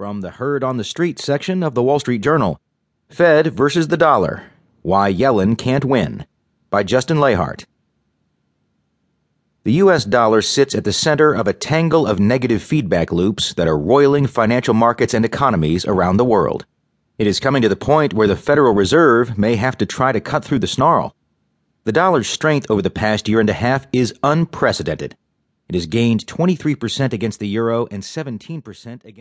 From the Heard on the Street section of the Wall Street Journal Fed versus the Dollar Why Yellen Can't Win by Justin Lahart. The U.S. dollar sits at the center of a tangle of negative feedback loops that are roiling financial markets and economies around the world. It is coming to the point where the Federal Reserve may have to try to cut through the snarl. The dollar's strength over the past year and a half is unprecedented. It has gained 23% against the euro and 17% against